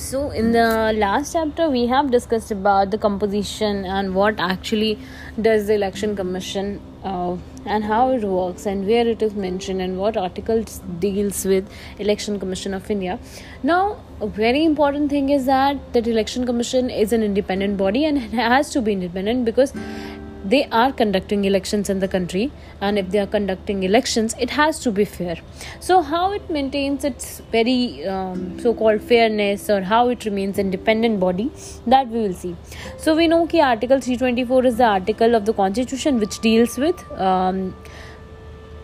So, in the last chapter, we have discussed about the composition and what actually does the election commission uh, and how it works and where it is mentioned and what articles deals with election commission of india. Now a very important thing is that that election commission is an independent body and it has to be independent because they are conducting elections in the country and if they are conducting elections it has to be fair. So how it maintains its very um, so-called fairness or how it remains independent body that we will see. So we know that article 324 is the article of the constitution which deals with um,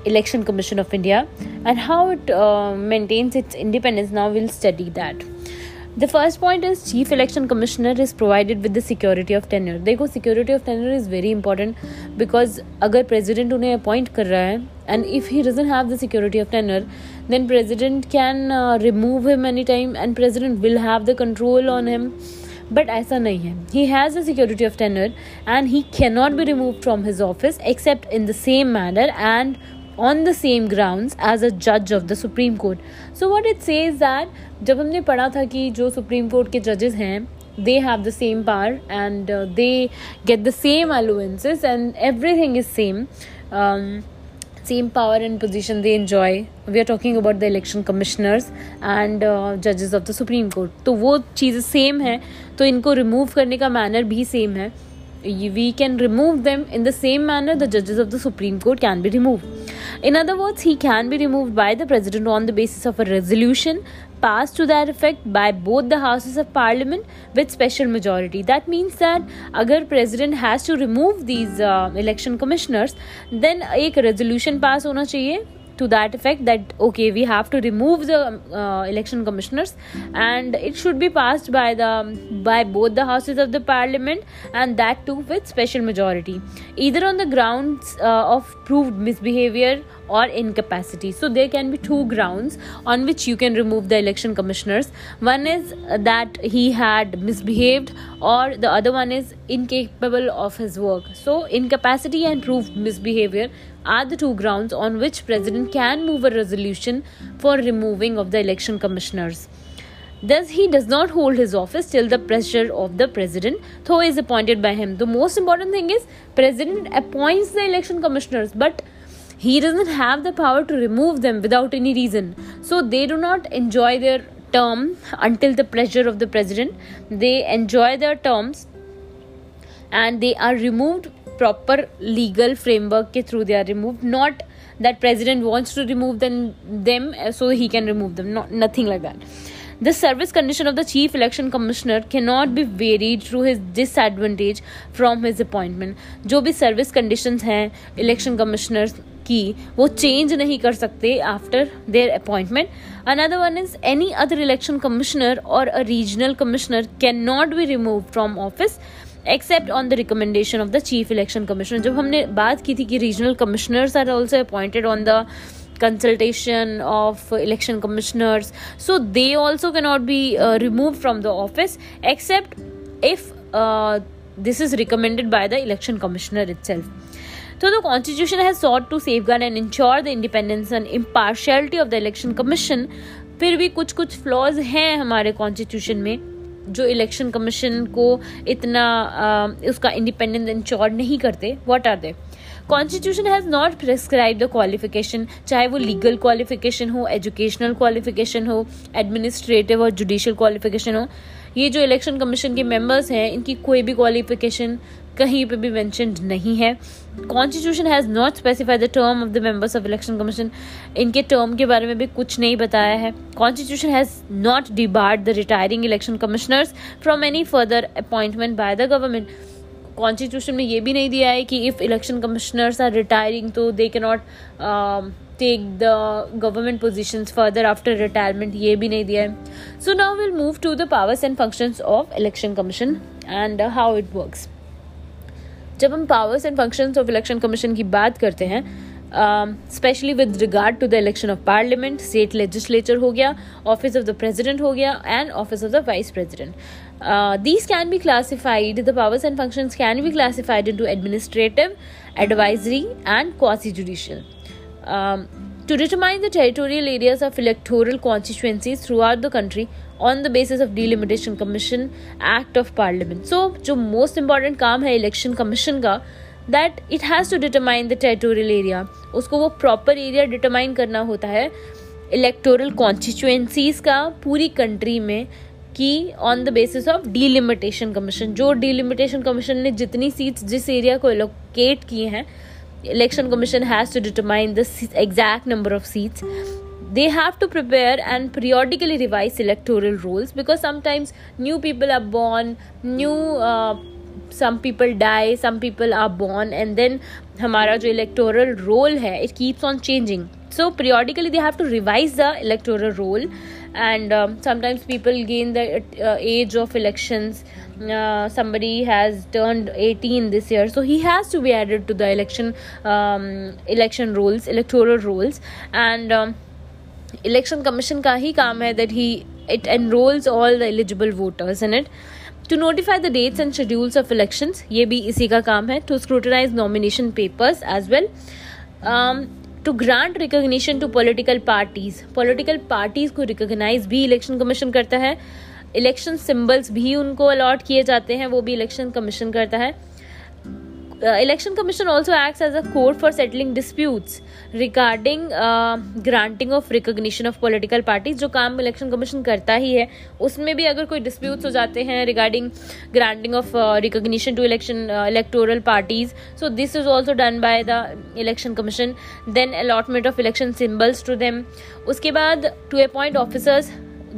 election commission of india and how it uh, maintains its independence. Now we'll study that the first point is chief election commissioner is provided with the security of tenure देखो security of tenure is very important because अगर president उन्हें appoint कर रहा है and if he doesn't have the security of tenure then president can remove him any time and president will have the control on him but ऐसा नहीं है. He has a security of tenure and he cannot be remove from his office except in the same manner and on the same ground as a जज of the Supreme Court so what it says that जब हमने पढ़ा था कि जो supreme court के जजेज हैं they have the same power and they get the same allowances and everything is same same power and position they enjoy we are talking about the election commissioners and जजेस of the supreme court तो वो चीज़ same हैं तो इनको remove करने का manner भी सेम है. We can remove them in the same manner the जजेज of the Supreme Court can be remove In other words, he can be removed by the President on the basis of a resolution passed to that effect by both the houses of parliament with special majority. That means that agar president has to remove these uh, election commissioners then एक resolution pass hona chahiye to that effect that okay we have to remove the uh, election commissioners and it should be passed by the by both the houses of the parliament and that too with special majority either on the grounds uh, of proved misbehavior or incapacity. So there can be two grounds on which you can remove the election commissioners. One is that he had misbehaved or the other one is incapable of his work. So incapacity and proved misbehavior are the two grounds on which president can move a resolution for removing of the election commissioners Thus, he does not hold his office till the pressure of the president, though is appointed by him. The most important thing is president appoints the election commissioners, but he doesn't have the power to remove them without any reason. So they do not enjoy their term until the pressure of the president. They enjoy their terms and they are removed proper legal framework ke through they are removed not that president wants to remove them, them so he can remove them not nothing like that the service condition of the chief election commissioner cannot be varied through his disadvantage from his appointment जो भी service conditions हैं election commissioners की वो change नहीं कर सकते after their appointment another one is any other election commissioner or a regional commissioner cannot be removed from office except on the recommendation of the chief election commissioner जब हमने बात की थी कि regional commissioners are also appointed on the consultation of election commissioners so they also cannot be remove from the office except if this is recommended by the election commissioner itself तो the constitution has sought to safeguard and ensure the independence and impartiality of the election commission फिर भी कुछ कुछ flaws हैं हमारे constitution में। जो election commission को इतना आ, उसका इंडिपेंडेंस इंश्योर नहीं करते what are they constitution has not prescribe the qualification चाहे वो लीगल क्वालिफिकेशन हो एजुकेशनल क्वालिफिकेशन हो एडमिनिस्ट्रेटिव और जुडिशल क्वालिफिकेशन हो। ये जो इलेक्शन कमीशन के मेंबर्स हैं इनकी कोई भी क्वालिफिकेशन कहीं पे भी मैंशनड नहीं है। Constitution has not specified the term of the members of election commission इनके टर्म के बारे में भी कुछ नहीं बताया है। Constitution has not debarred the retiring election commissioners from any further appointment by the government constitution में ये भी नहीं दिया है कि if election commissioners are retiring तो they can not take the government position further after retirement ये भी नहीं दिया है। So now will move to the powers and functions of election commission and how it works जब हम powers and function of election commission की बात करते हैं specially with regard to the election of parliament state legislature हो गया office of the president हो गया and office of the vice president these can be classified the powers and function can be classified into administrative advisory and quasi judicial to determine the territorial areas of electoral constituencies throughout the country on the basis of delimitation commission act of parliament so जो most important काम है election commission का that it has to determine the territorial area उसको वो proper area determine करना होता है electoral constituencies का पूरी country में कि on the basis of delimitation commission जो डीलिमिटेशन कमीशन ने जितनी सीट्स जिस एरिया को एलोकेट किए हैं election commission has to determine the exact number of seats they have to prepare and periodically revise electoral rules because sometimes new people are born new uh, some people die some people are born and then हमारा जो electoral role है it keeps on changing so periodically they have to revise the electoral role and um, sometimes people gain the uh, age of elections. Uh, somebody has turned 18 this year. So he has to be added to the election um, election rules electoral rules and um, election commission ka hi kaam hai that he it enrolls all the eligible voters in it. To notify the dates and schedules of elections ye bhi isi ka kaam hai to scrutinize nomination papers as well. Um, to grant recognition to political parties political parties को recognise भी election commission करता है। Election symbols भी उनको allot किए जाते हैं, वो भी इलेक्शन कमीशन करता है। Election commission also act as a court for settling disputes regarding granting of recognition of political parties जो काम इलेक्शन कमीशन करता ही है, उसमें भी अगर कोई डिस्प्यूट्स हो जाते हैं regarding granting of recognition to election electoral parties so this is also done by the election commission then allotment of election symbols to them उसके बाद टू अपॉइंट ऑफिसर्स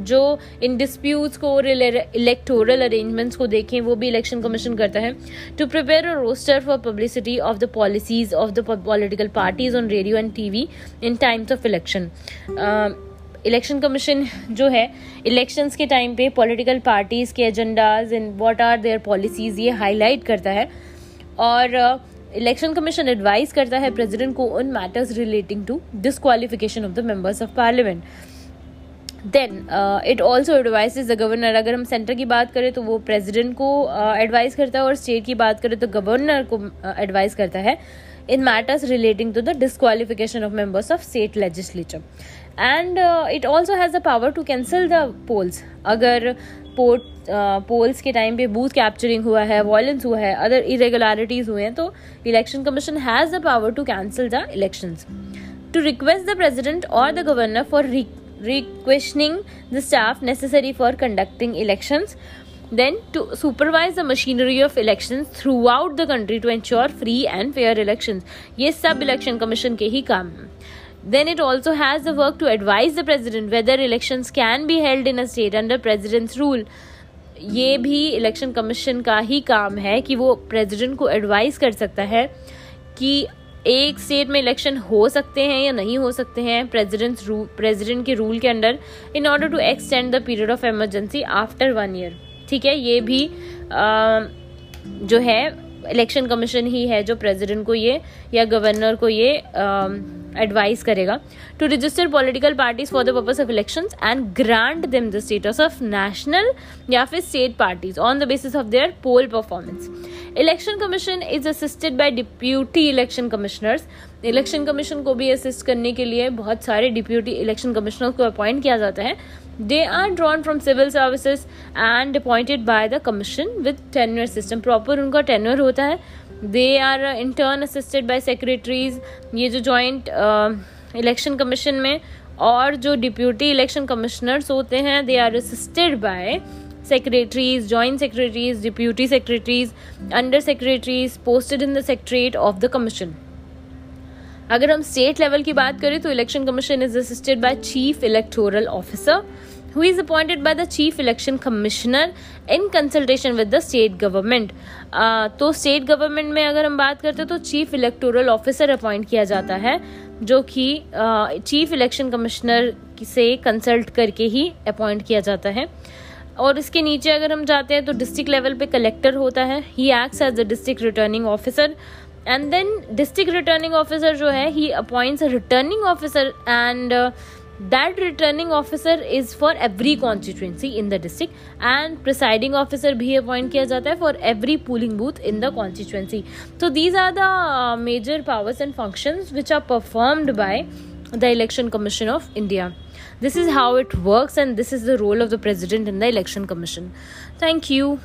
जो इन डिस्प्यूट्स को और इलेक्टोरल अरेंजमेंट्स को देखें, वो भी इलेक्शन कमीशन करता है to prepare a roster for publicity of the policies of the political parties on radio and TV in times of election election commission जो है इलेक्शंस के टाइम पे पॉलिटिकल पार्टीज़ के agendas and what are their policies ये highlight करता है. और election commission advice करता है प्रेसिडेंट को उन matters relating to disqualification of the members of parliament then it also advise the governor अगर हम सेंटर की बात करें तो वो प्रेजिडेंट को एडवाइज uh, करता है और स्टेट की बात करें तो गवर्नर को एडवाइज uh, करता है in matters relating to the disqualification of members of state legislature and it also has the power to cancel the polls अगर पोर्ट पोल्स के टाइम पे बूथ कैप्चरिंग हुआ है वॉयलेंस हुआ है अदर इरेगुलरिटीज हुए हैं तो election commission has the power to cancel the election to request the president और the governor for requisitioning the staff necessary for conducting elections then to supervise the machinery of elections throughout the country to ensure free and fair elections ये सब election commission के ही काम then it also has the work to advise the president whether elections can be held in a state under president's rule ये भी election कमीशन का ही काम है कि वो प्रेसिडेंट को एडवाइस कर सकता है कि एक स्टेट में इलेक्शन हो सकते हैं या नहीं हो सकते हैं प्रेसिडेंट प्रेसिडेंट के रूल के under in order to extend the period of emergency after one year ठीक है ये भी आ, जो है इलेक्शन कमीशन ही है जो प्रेसिडेंट को ये या गवर्नर को ये एडवाइस करेगा. To register political parties for the purpose of election and grant them the status of national या फिर state parties on the basis of their poll performance election commission is assisted by deputy election commissioners election commission को भी assist करने के लिए बहुत सारे deputy election commissioner को अपॉइंट किया जाता है। They are drawn from civil services and appointed by the commission with tenure system proper उनका टेन्यूर होता है। They are in turn assisted by secretaries ये जो जॉइंट इलेक्शन कमीशन में और जो डिप्यूटी इलेक्शन कमिश्नर्स होते हैं they are assisted by secretaries joint secretaries deputy secretaries under secretaries posted in the secretariat of the commission अगर हम state level की बात करें तो election commission is assisted by chief electoral officer who is appointed by the chief election commissioner in consultation with the state government तो state government में अगर हम बात करते हैं तो चीफ इलेक्टोरल ऑफिसर अपॉइंट किया जाता है, जो कि चीफ इलेक्शन कमिश्नर से कंसल्ट करके ही अपॉइंट किया जाता है। और इसके नीचे अगर हम जाते हैं तो डिस्ट्रिक्ट लेवल पे कलेक्टर होता है he acts as the district returning officer and then district returning officer जो है he appoints a returning officer and that returning officer is for every constituency in the district and presiding officer भी appoint किया जाता है for every polling booth in the constituency तो these are the major powers and functions which are performed by the election commission of India. This is how it works, and this is the role of the President in the Election Commission. Thank you.